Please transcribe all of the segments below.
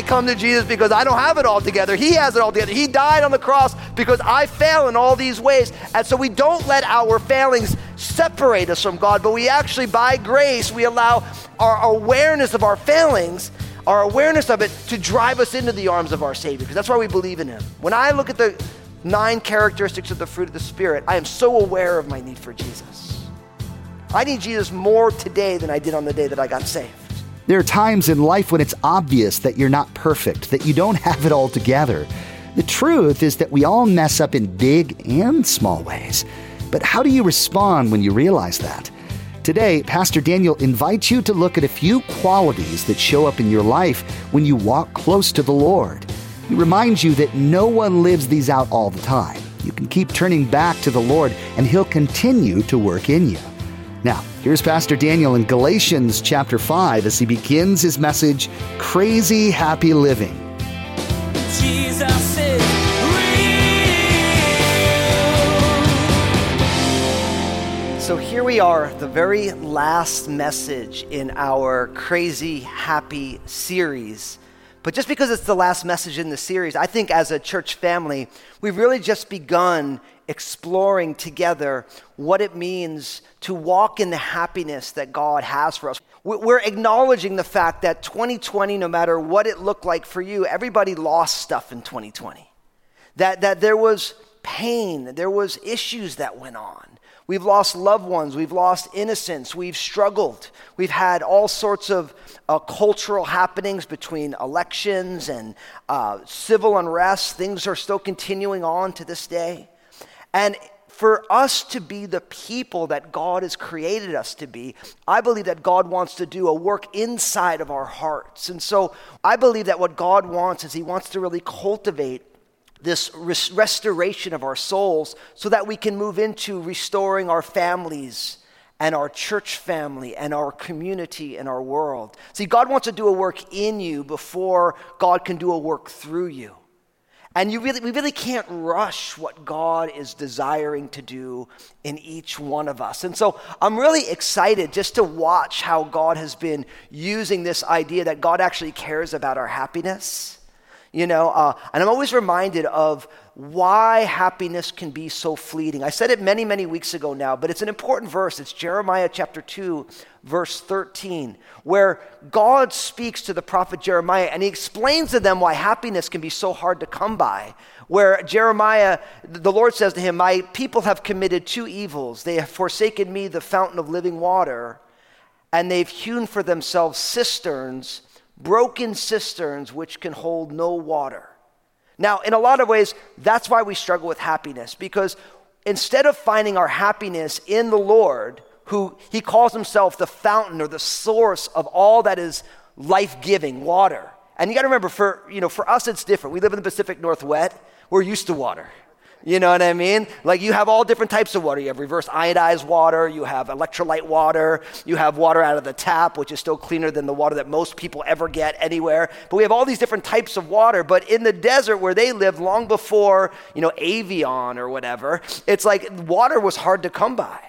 I come to Jesus because I don't have it all together. He has it all together. He died on the cross because I fail in all these ways. And so we don't let our failings separate us from God, but we actually, by grace, we allow our awareness of our failings, our awareness of it, to drive us into the arms of our Savior, because that's why we believe in Him. When I look at the nine characteristics of the fruit of the Spirit, I am so aware of my need for Jesus. I need Jesus more today than I did on the day that I got saved. There are times in life when it's obvious that you're not perfect, that you don't have it all together. The truth is that we all mess up in big and small ways. But how do you respond when you realize that? Today, Pastor Daniel invites you to look at a few qualities that show up in your life when you walk close to the Lord. He reminds you that no one lives these out all the time. You can keep turning back to the Lord, and He'll continue to work in you. Now, here's Pastor Daniel in Galatians chapter 5 as he begins his message Crazy Happy Living. So here we are, the very last message in our Crazy Happy series. But just because it's the last message in the series, I think as a church family, we've really just begun exploring together what it means to walk in the happiness that God has for us. We're acknowledging the fact that 2020, no matter what it looked like for you, everybody lost stuff in 2020. That, that there was pain, there was issues that went on. We've lost loved ones. We've lost innocence. We've struggled. We've had all sorts of uh, cultural happenings between elections and uh, civil unrest. Things are still continuing on to this day. And for us to be the people that God has created us to be, I believe that God wants to do a work inside of our hearts. And so I believe that what God wants is He wants to really cultivate this res- restoration of our souls so that we can move into restoring our families and our church family and our community and our world. See, God wants to do a work in you before God can do a work through you. And you really, we really can't rush what God is desiring to do in each one of us. And so I'm really excited just to watch how God has been using this idea that God actually cares about our happiness you know, uh, and I'm always reminded of why happiness can be so fleeting. I said it many, many weeks ago now, but it's an important verse. It's Jeremiah chapter 2, verse 13, where God speaks to the prophet Jeremiah and he explains to them why happiness can be so hard to come by. Where Jeremiah, the Lord says to him, My people have committed two evils. They have forsaken me, the fountain of living water, and they've hewn for themselves cisterns broken cisterns which can hold no water. Now, in a lot of ways, that's why we struggle with happiness, because instead of finding our happiness in the Lord, who he calls himself the fountain or the source of all that is life giving, water. And you got to remember, for, you know, for us, it's different. We live in the Pacific Northwest, we're used to water. You know what I mean? Like you have all different types of water. You have reverse iodized water, you have electrolyte water, you have water out of the tap, which is still cleaner than the water that most people ever get anywhere. But we have all these different types of water. But in the desert where they lived long before, you know, Evian or whatever, it's like water was hard to come by.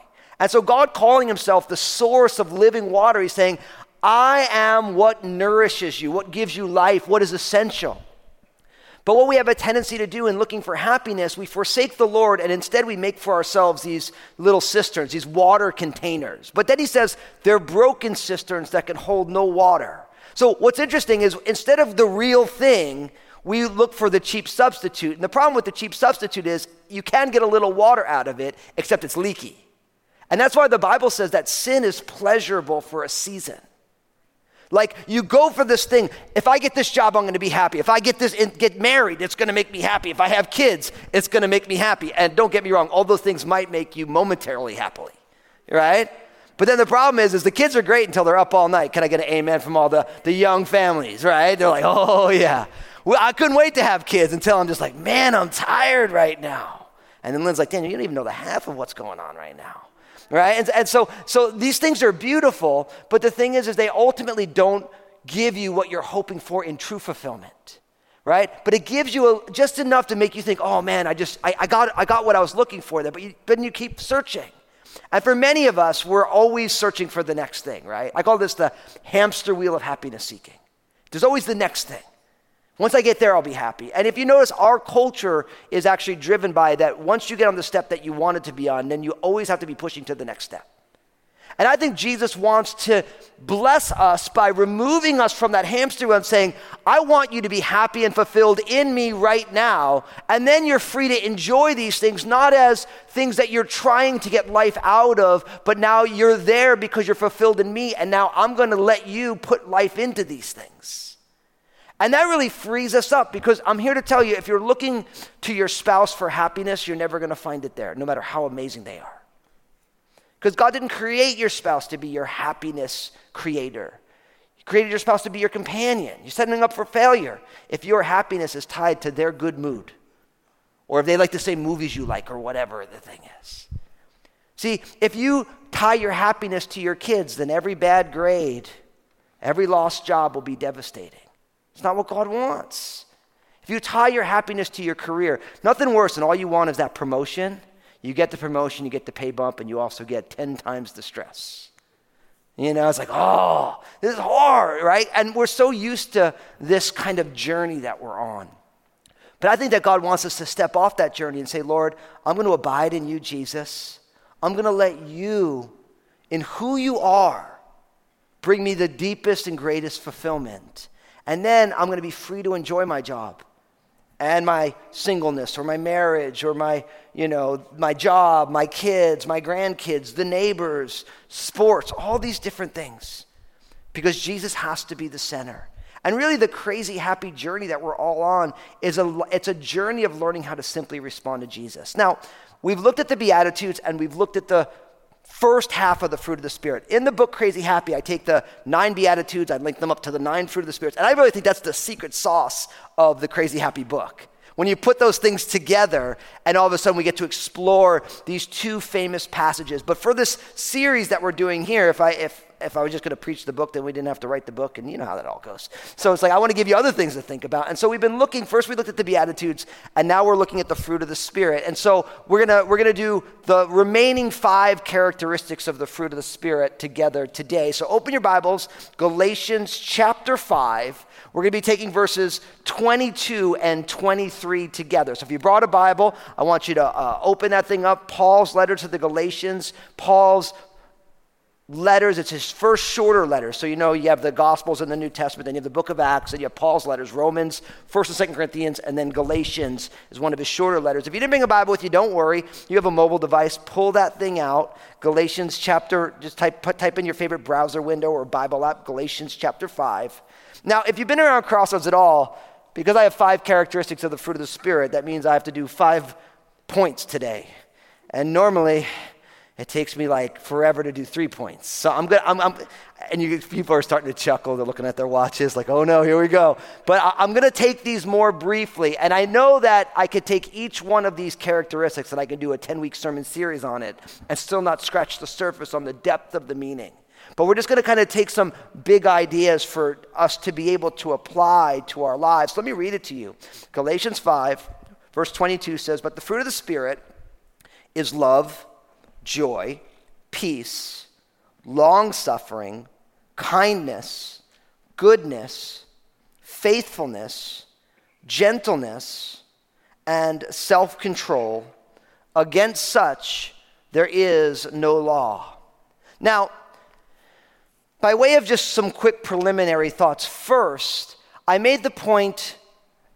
And so God calling himself the source of living water, he's saying, I am what nourishes you, what gives you life, what is essential. But what we have a tendency to do in looking for happiness, we forsake the Lord and instead we make for ourselves these little cisterns, these water containers. But then he says they're broken cisterns that can hold no water. So what's interesting is instead of the real thing, we look for the cheap substitute. And the problem with the cheap substitute is you can get a little water out of it, except it's leaky. And that's why the Bible says that sin is pleasurable for a season. Like you go for this thing. If I get this job, I'm going to be happy. If I get this and get married, it's going to make me happy. If I have kids, it's going to make me happy. And don't get me wrong, all those things might make you momentarily happily, right? But then the problem is, is the kids are great until they're up all night. Can I get an amen from all the, the young families, right? They're like, oh yeah. Well, I couldn't wait to have kids until I'm just like, man, I'm tired right now. And then Lynn's like, Dan, you don't even know the half of what's going on right now. Right? And, and so, so these things are beautiful, but the thing is, is they ultimately don't give you what you're hoping for in true fulfillment. Right? But it gives you a, just enough to make you think, oh man, I just, I, I, got, I got what I was looking for there. But you, then you keep searching. And for many of us, we're always searching for the next thing, right? I call this the hamster wheel of happiness seeking. There's always the next thing. Once I get there, I'll be happy. And if you notice, our culture is actually driven by that once you get on the step that you wanted to be on, then you always have to be pushing to the next step. And I think Jesus wants to bless us by removing us from that hamster wheel and saying, I want you to be happy and fulfilled in me right now. And then you're free to enjoy these things, not as things that you're trying to get life out of, but now you're there because you're fulfilled in me. And now I'm going to let you put life into these things. And that really frees us up because I'm here to tell you if you're looking to your spouse for happiness, you're never going to find it there, no matter how amazing they are. Because God didn't create your spouse to be your happiness creator. He created your spouse to be your companion. You're setting up for failure if your happiness is tied to their good mood or if they like the same movies you like or whatever the thing is. See, if you tie your happiness to your kids, then every bad grade, every lost job will be devastating. It's not what God wants. If you tie your happiness to your career, nothing worse than all you want is that promotion you get the promotion, you get the pay bump, and you also get 10 times the stress. You know, it's like, oh, this is hard, right? And we're so used to this kind of journey that we're on. But I think that God wants us to step off that journey and say, Lord, I'm going to abide in you, Jesus. I'm going to let you, in who you are, bring me the deepest and greatest fulfillment. And then I'm going to be free to enjoy my job and my singleness or my marriage or my you know my job my kids my grandkids the neighbors sports all these different things. Because jesus has to be the center. And really the crazy happy journey that we're all on is a it's a journey of learning how to simply respond to jesus. Now we've looked at the beatitudes and we've looked at the first half of the fruit of the Spirit. In the book Crazy Happy, I take the nine Beatitudes, I link them up to the nine fruit of the Spirit. And I really think that's the secret sauce of the Crazy Happy book. When you put those things together, and all of a sudden we get to explore these two famous passages. But for this series that we're doing here, if I, if, if I was just going to preach the book, then we didn't have to write the book, and you know how that all goes. So it's like, I want to give you other things to think about. And so we've been looking, first we looked at the Beatitudes, and now we're looking at the fruit of the Spirit. And so we're going to we're gonna do the remaining five characteristics of the fruit of the Spirit together today. So open your Bibles, Galatians chapter 5. We're going to be taking verses 22 and 23 together. So if you brought a Bible, I want you to uh, open that thing up. Paul's letter to the Galatians, Paul's letters. It's his first shorter letter. So you know you have the Gospels and the New Testament, then you have the book of Acts, and you have Paul's letters, Romans, 1st and 2nd Corinthians, and then Galatians is one of his shorter letters. If you didn't bring a Bible with you, don't worry. You have a mobile device. Pull that thing out. Galatians chapter, just type, put, type in your favorite browser window or Bible app, Galatians chapter 5. Now, if you've been around Crossroads at all, because I have five characteristics of the fruit of the Spirit, that means I have to do five points today. And normally, it takes me like forever to do three points. So I'm gonna, I'm, I'm and you, people are starting to chuckle. They're looking at their watches, like, oh no, here we go. But I, I'm gonna take these more briefly, and I know that I could take each one of these characteristics and I could do a 10 week sermon series on it and still not scratch the surface on the depth of the meaning. But we're just going to kind of take some big ideas for us to be able to apply to our lives. Let me read it to you. Galatians 5, verse 22 says, But the fruit of the Spirit is love joy, peace, long suffering, kindness, goodness, faithfulness, gentleness, and self control. Against such there is no law. Now, by way of just some quick preliminary thoughts, first, I made the point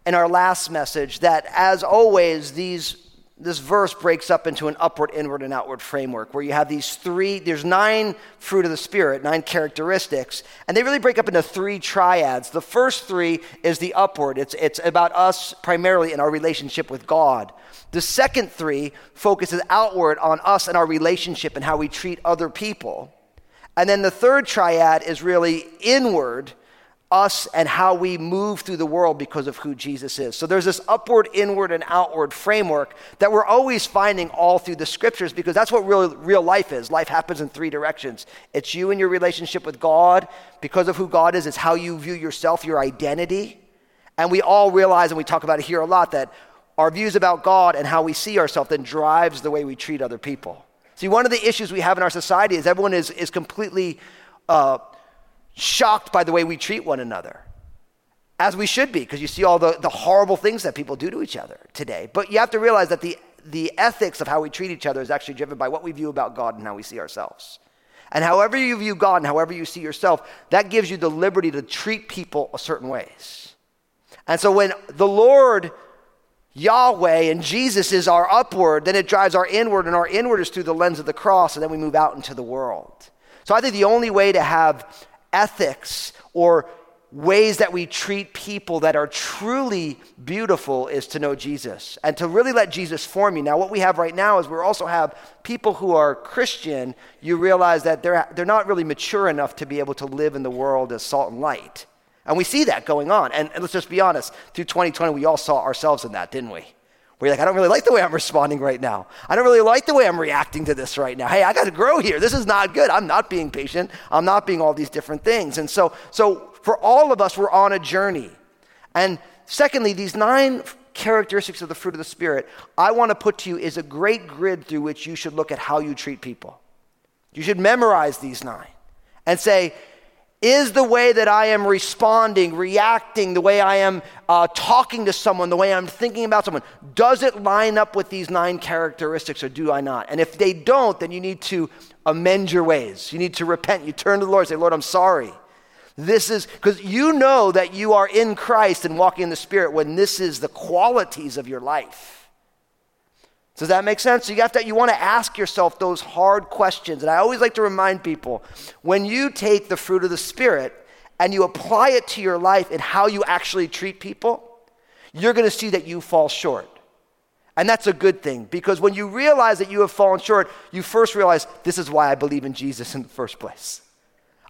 in our last message that, as always, these this verse breaks up into an upward, inward, and outward framework where you have these three, there's nine fruit of the Spirit, nine characteristics, and they really break up into three triads. The first three is the upward, it's, it's about us primarily in our relationship with God. The second three focuses outward on us and our relationship and how we treat other people. And then the third triad is really inward us and how we move through the world because of who Jesus is. So there's this upward, inward, and outward framework that we're always finding all through the scriptures because that's what real, real life is. Life happens in three directions it's you and your relationship with God because of who God is, it's how you view yourself, your identity. And we all realize, and we talk about it here a lot, that our views about God and how we see ourselves then drives the way we treat other people. See, one of the issues we have in our society is everyone is, is completely uh, shocked by the way we treat one another. As we should be, because you see all the, the horrible things that people do to each other today. But you have to realize that the, the ethics of how we treat each other is actually driven by what we view about God and how we see ourselves. And however you view God and however you see yourself, that gives you the liberty to treat people a certain ways. And so when the Lord, Yahweh, and Jesus is our upward, then it drives our inward, and our inward is through the lens of the cross, and then we move out into the world. So I think the only way to have ethics or ways that we treat people that are truly beautiful is to know Jesus and to really let Jesus form you. Now, what we have right now is we also have people who are Christian, you realize that they're, they're not really mature enough to be able to live in the world as salt and light. And we see that going on. And, and let's just be honest, through 2020, we all saw ourselves in that, didn't we? We're like, I don't really like the way I'm responding right now. I don't really like the way I'm reacting to this right now. Hey, I got to grow here. This is not good. I'm not being patient. I'm not being all these different things. And so, so for all of us, we're on a journey. And secondly, these nine characteristics of the fruit of the Spirit, I want to put to you is a great grid through which you should look at how you treat people. You should memorize these nine and say, is the way that I am responding, reacting, the way I am uh, talking to someone, the way I'm thinking about someone, does it line up with these nine characteristics or do I not? And if they don't, then you need to amend your ways. You need to repent. You turn to the Lord and say, Lord, I'm sorry. This is because you know that you are in Christ and walking in the Spirit when this is the qualities of your life. Does that make sense? So you have to you want to ask yourself those hard questions. And I always like to remind people when you take the fruit of the spirit and you apply it to your life and how you actually treat people, you're going to see that you fall short. And that's a good thing because when you realize that you have fallen short, you first realize this is why I believe in Jesus in the first place.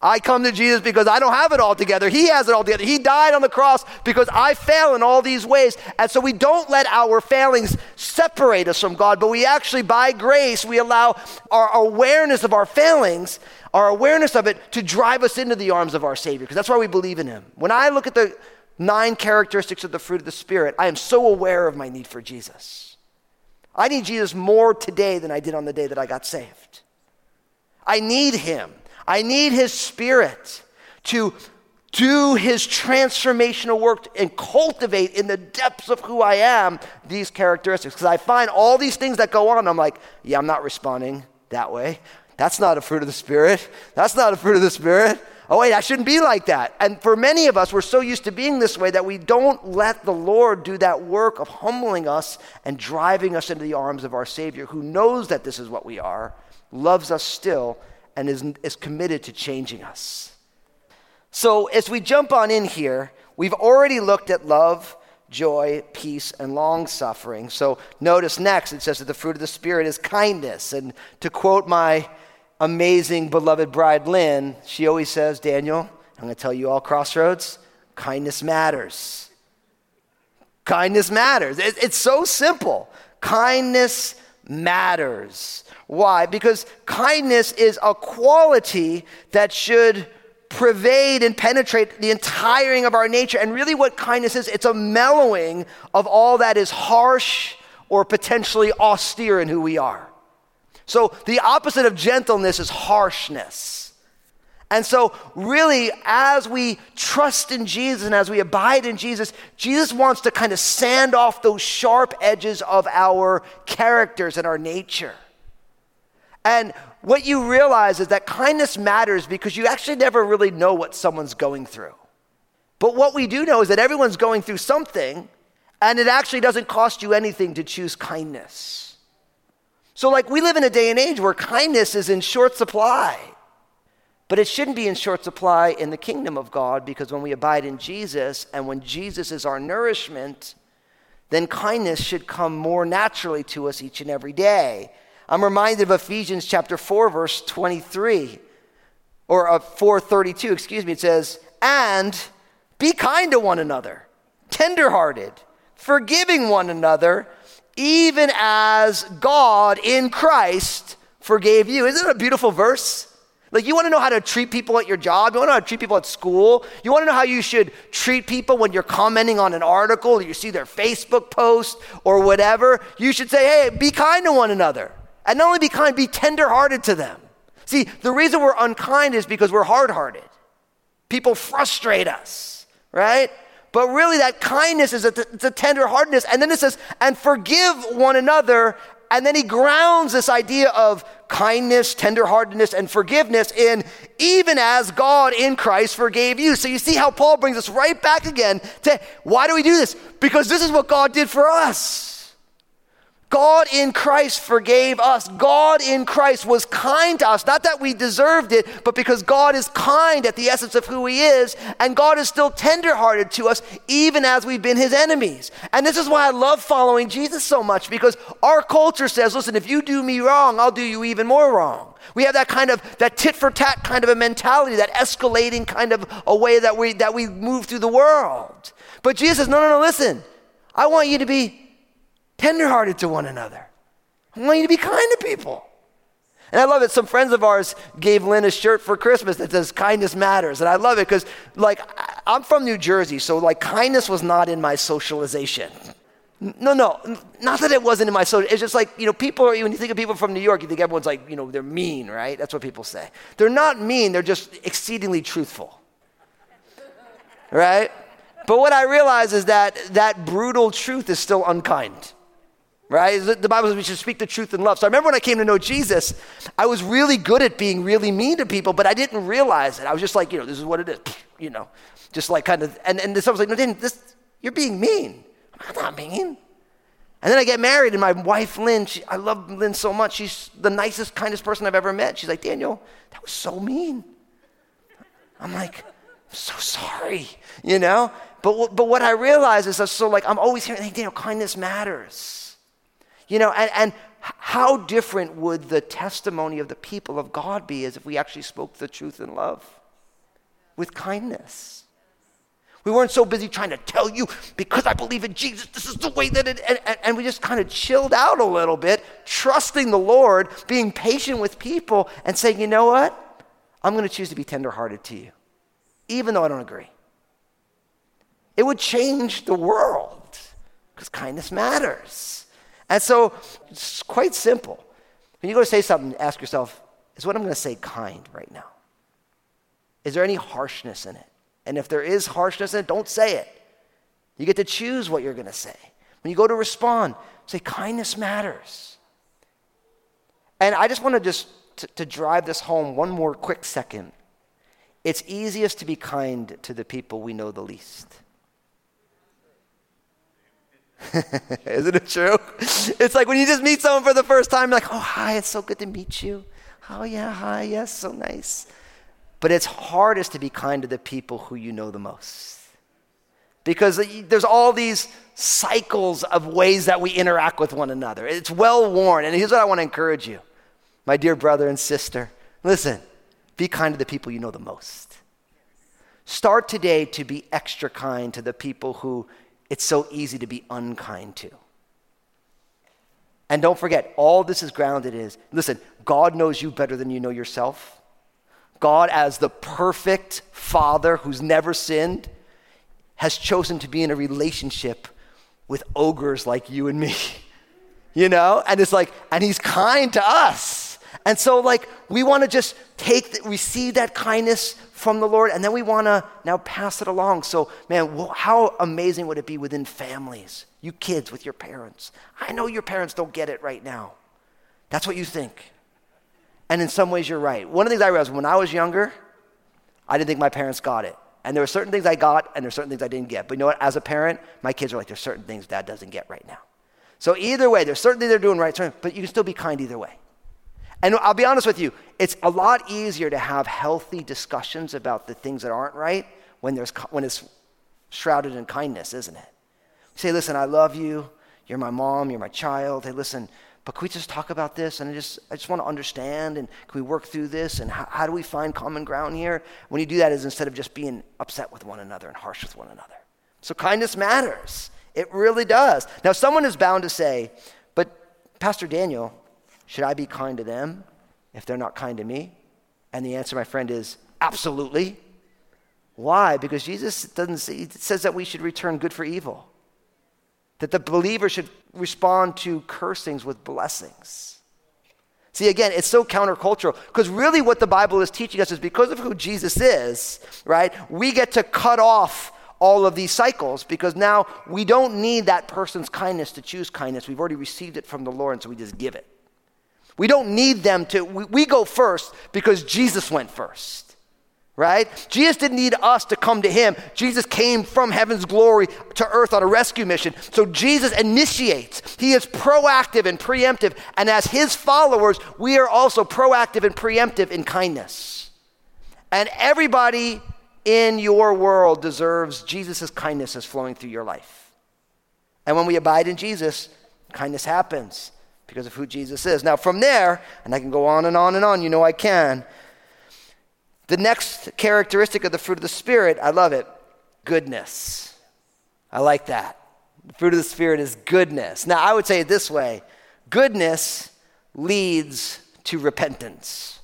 I come to Jesus because I don't have it all together. He has it all together. He died on the cross because I fail in all these ways. And so we don't let our failings separate us from God, but we actually, by grace, we allow our awareness of our failings, our awareness of it, to drive us into the arms of our Savior, because that's why we believe in Him. When I look at the nine characteristics of the fruit of the Spirit, I am so aware of my need for Jesus. I need Jesus more today than I did on the day that I got saved. I need Him. I need His Spirit to do His transformational work and cultivate in the depths of who I am these characteristics. Because I find all these things that go on, I'm like, yeah, I'm not responding that way. That's not a fruit of the Spirit. That's not a fruit of the Spirit. Oh, wait, I shouldn't be like that. And for many of us, we're so used to being this way that we don't let the Lord do that work of humbling us and driving us into the arms of our Savior, who knows that this is what we are, loves us still, and is, is committed to changing us. So, as we jump on in here, we've already looked at love, joy, peace, and long suffering. So, notice next it says that the fruit of the Spirit is kindness. And to quote my amazing beloved bride, Lynn, she always says, Daniel, I'm going to tell you all crossroads, kindness matters. Kindness matters. It, it's so simple. Kindness matters. Why? Because kindness is a quality that should pervade and penetrate the entiring of our nature. And really, what kindness is, it's a mellowing of all that is harsh or potentially austere in who we are. So, the opposite of gentleness is harshness. And so, really, as we trust in Jesus and as we abide in Jesus, Jesus wants to kind of sand off those sharp edges of our characters and our nature. And what you realize is that kindness matters because you actually never really know what someone's going through. But what we do know is that everyone's going through something, and it actually doesn't cost you anything to choose kindness. So, like, we live in a day and age where kindness is in short supply. But it shouldn't be in short supply in the kingdom of God because when we abide in Jesus and when Jesus is our nourishment, then kindness should come more naturally to us each and every day. I'm reminded of Ephesians chapter 4, verse 23, or uh, 432, excuse me. It says, And Be kind to one another, tenderhearted, forgiving one another, even as God in Christ forgave you. Isn't it a beautiful verse? Like, you want to know how to treat people at your job? You want to know how to treat people at school? You want to know how you should treat people when you're commenting on an article or you see their Facebook post or whatever? You should say, hey, be kind to one another. And not only be kind, be tenderhearted to them. See, the reason we're unkind is because we're hard hearted. People frustrate us, right? But really, that kindness is a, it's a tender heartedness. And then it says, and forgive one another. And then he grounds this idea of kindness, tenderheartedness, and forgiveness in even as God in Christ forgave you. So you see how Paul brings us right back again to why do we do this? Because this is what God did for us. God in Christ forgave us. God in Christ was kind to us. Not that we deserved it, but because God is kind at the essence of who He is. And God is still tenderhearted to us, even as we've been His enemies. And this is why I love following Jesus so much, because our culture says, listen, if you do me wrong, I'll do you even more wrong. We have that kind of, that tit for tat kind of a mentality, that escalating kind of a way that we, that we move through the world. But Jesus says, no, no, no, listen. I want you to be tenderhearted to one another. I want you to be kind to people. And I love it. Some friends of ours gave Lynn a shirt for Christmas that says kindness matters. And I love it because, like, I'm from New Jersey, so, like, kindness was not in my socialization. No, no, not that it wasn't in my social. It's just like, you know, people are, when you think of people from New York, you think everyone's like, you know, they're mean, right? That's what people say. They're not mean, they're just exceedingly truthful. Right? But what I realize is that that brutal truth is still unkind right? The Bible says we should speak the truth in love. So I remember when I came to know Jesus, I was really good at being really mean to people, but I didn't realize it. I was just like, you know, this is what it is, you know, just like kind of, and, and someone was like, no, Dan, this, you're being mean. I'm not mean. And then I get married, and my wife, Lynn, she, I love Lynn so much. She's the nicest, kindest person I've ever met. She's like, Daniel, that was so mean. I'm like, I'm so sorry, you know? But, but what I realize is so like, I'm always hearing, hey, Daniel, kindness matters. You know, and, and how different would the testimony of the people of God be as if we actually spoke the truth in love with kindness? We weren't so busy trying to tell you, because I believe in Jesus, this is the way that it, and, and we just kind of chilled out a little bit, trusting the Lord, being patient with people, and saying, you know what? I'm going to choose to be tenderhearted to you, even though I don't agree. It would change the world because kindness matters. And so it's quite simple. When you go to say something, ask yourself, is what I'm going to say kind right now? Is there any harshness in it? And if there is harshness in it, don't say it. You get to choose what you're going to say. When you go to respond, say kindness matters. And I just want to just to, to drive this home one more quick second. It's easiest to be kind to the people we know the least. Isn't it true? It's like when you just meet someone for the first time, like, oh, hi, it's so good to meet you. Oh, yeah, hi, yes, so nice. But it's hardest to be kind to the people who you know the most. Because there's all these cycles of ways that we interact with one another. It's well worn. And here's what I want to encourage you, my dear brother and sister. Listen, be kind to the people you know the most. Start today to be extra kind to the people who it's so easy to be unkind to. And don't forget, all this is grounded is listen, God knows you better than you know yourself. God, as the perfect father who's never sinned, has chosen to be in a relationship with ogres like you and me. You know? And it's like, and he's kind to us. And so, like, we want to just take, receive that kindness from the Lord, and then we want to now pass it along. So, man, how amazing would it be within families? You kids with your parents. I know your parents don't get it right now. That's what you think. And in some ways, you're right. One of the things I realized when I was younger, I didn't think my parents got it. And there were certain things I got, and there were certain things I didn't get. But you know what? As a parent, my kids are like, there's certain things dad doesn't get right now. So either way, there's certain things they're doing right, but you can still be kind either way. And I'll be honest with you, it's a lot easier to have healthy discussions about the things that aren't right when, there's, when it's shrouded in kindness, isn't it? say, listen, I love you. You're my mom. You're my child. Hey, listen, but can we just talk about this? And I just, I just want to understand. And can we work through this? And how, how do we find common ground here? When you do that, is instead of just being upset with one another and harsh with one another. So kindness matters. It really does. Now, someone is bound to say, but Pastor Daniel, should I be kind to them if they're not kind to me? And the answer, my friend, is absolutely. Why? Because Jesus doesn't say, says that we should return good for evil. That the believer should respond to cursings with blessings. See, again, it's so countercultural because really what the Bible is teaching us is because of who Jesus is, right? We get to cut off all of these cycles because now we don't need that person's kindness to choose kindness. We've already received it from the Lord, and so we just give it. We don't need them to, we, we go first because Jesus went first right? Jesus didn't need us to come to him. Jesus came from heaven's glory to earth on a rescue mission. So Jesus initiates. He is proactive and preemptive. And as his followers, we are also proactive and preemptive in kindness. And everybody in your world deserves Jesus' kindness as flowing through your life. And when we abide in Jesus, kindness happens because of who Jesus is. Now, from there, and I can go on and on and on, you know I can. The next characteristic of the fruit of the Spirit, I love it goodness. I like that. The fruit of the Spirit is goodness. Now, I would say it this way goodness leads to repentance.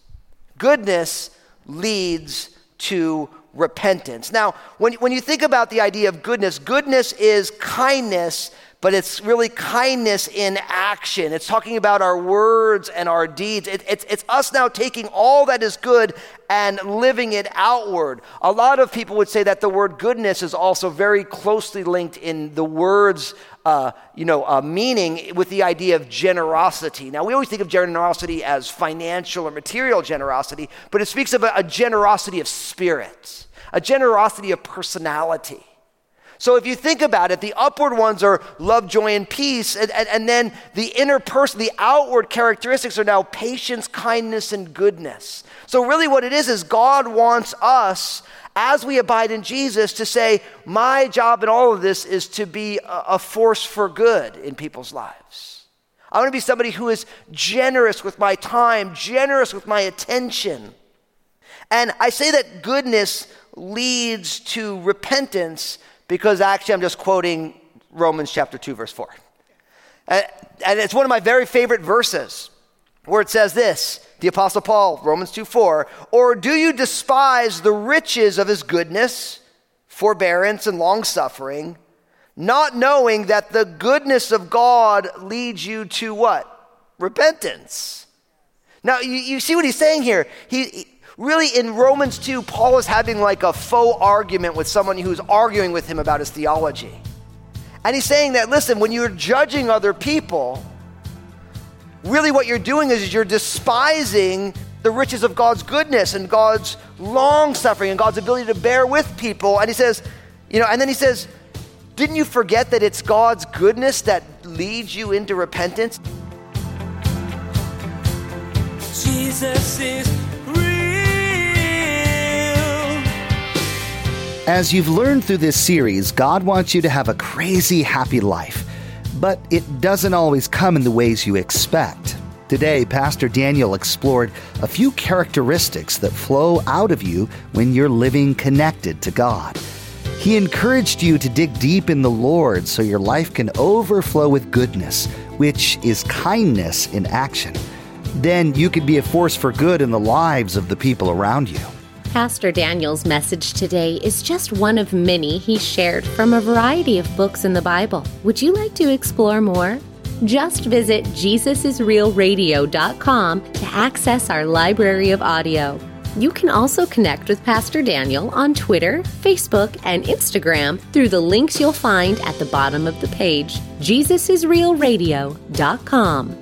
Goodness leads to repentance. Now, when, when you think about the idea of goodness, goodness is kindness but it's really kindness in action. It's talking about our words and our deeds. It, it's, it's us now taking all that is good and living it outward. A lot of people would say that the word goodness is also very closely linked in the words, uh, you know, uh, meaning with the idea of generosity. Now, we always think of generosity as financial or material generosity, but it speaks of a, a generosity of spirit, a generosity of personality. So if you think about it, the upward ones are love, joy, and peace. And, and, and, then the inner person, the outward characteristics are now patience, kindness, and goodness. So really what it is is God wants us as we abide in Jesus to say, my job in all of this is to be a, a force for good in people's lives. I want to be somebody who is generous with my time, generous with my attention. And I say that goodness leads to repentance because actually I'm just quoting Romans chapter 2, verse 4. And, and it's one of my very favorite verses where it says this the Apostle Paul, Romans 2 4, or do you despise the riches of his goodness, forbearance, and long suffering, not knowing that the goodness of God leads you to what? Repentance. Now, you, you see what he's saying here. He, Really, in Romans 2, Paul is having like a faux argument with someone who's arguing with him about his theology. And he's saying that, listen, when you're judging other people, really what you're doing is you're despising the riches of God's goodness and God's long suffering and God's ability to bear with people. And he says, you know, and then he says, didn't you forget that it's God's goodness that leads you into repentance? Jesus is As you've learned through this series, God wants you to have a crazy happy life, but it doesn't always come in the ways you expect. Today, Pastor Daniel explored a few characteristics that flow out of you when you're living connected to God. He encouraged you to dig deep in the Lord so your life can overflow with goodness, which is kindness in action. Then you can be a force for good in the lives of the people around you. Pastor Daniel's message today is just one of many he shared from a variety of books in the Bible. Would you like to explore more? Just visit JesusIsRealRadio.com to access our library of audio. You can also connect with Pastor Daniel on Twitter, Facebook, and Instagram through the links you'll find at the bottom of the page, JesusIsRealRadio.com.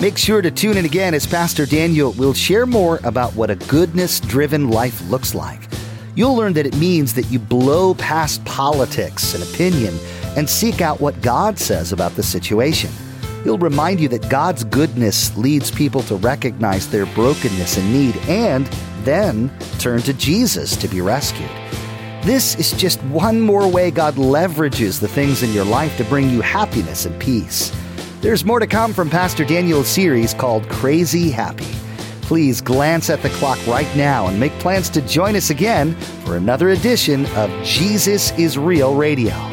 Make sure to tune in again as Pastor Daniel will share more about what a goodness driven life looks like. You'll learn that it means that you blow past politics and opinion and seek out what God says about the situation. He'll remind you that God's goodness leads people to recognize their brokenness and need and then turn to Jesus to be rescued. This is just one more way God leverages the things in your life to bring you happiness and peace. There's more to come from Pastor Daniel's series called Crazy Happy. Please glance at the clock right now and make plans to join us again for another edition of Jesus is Real Radio.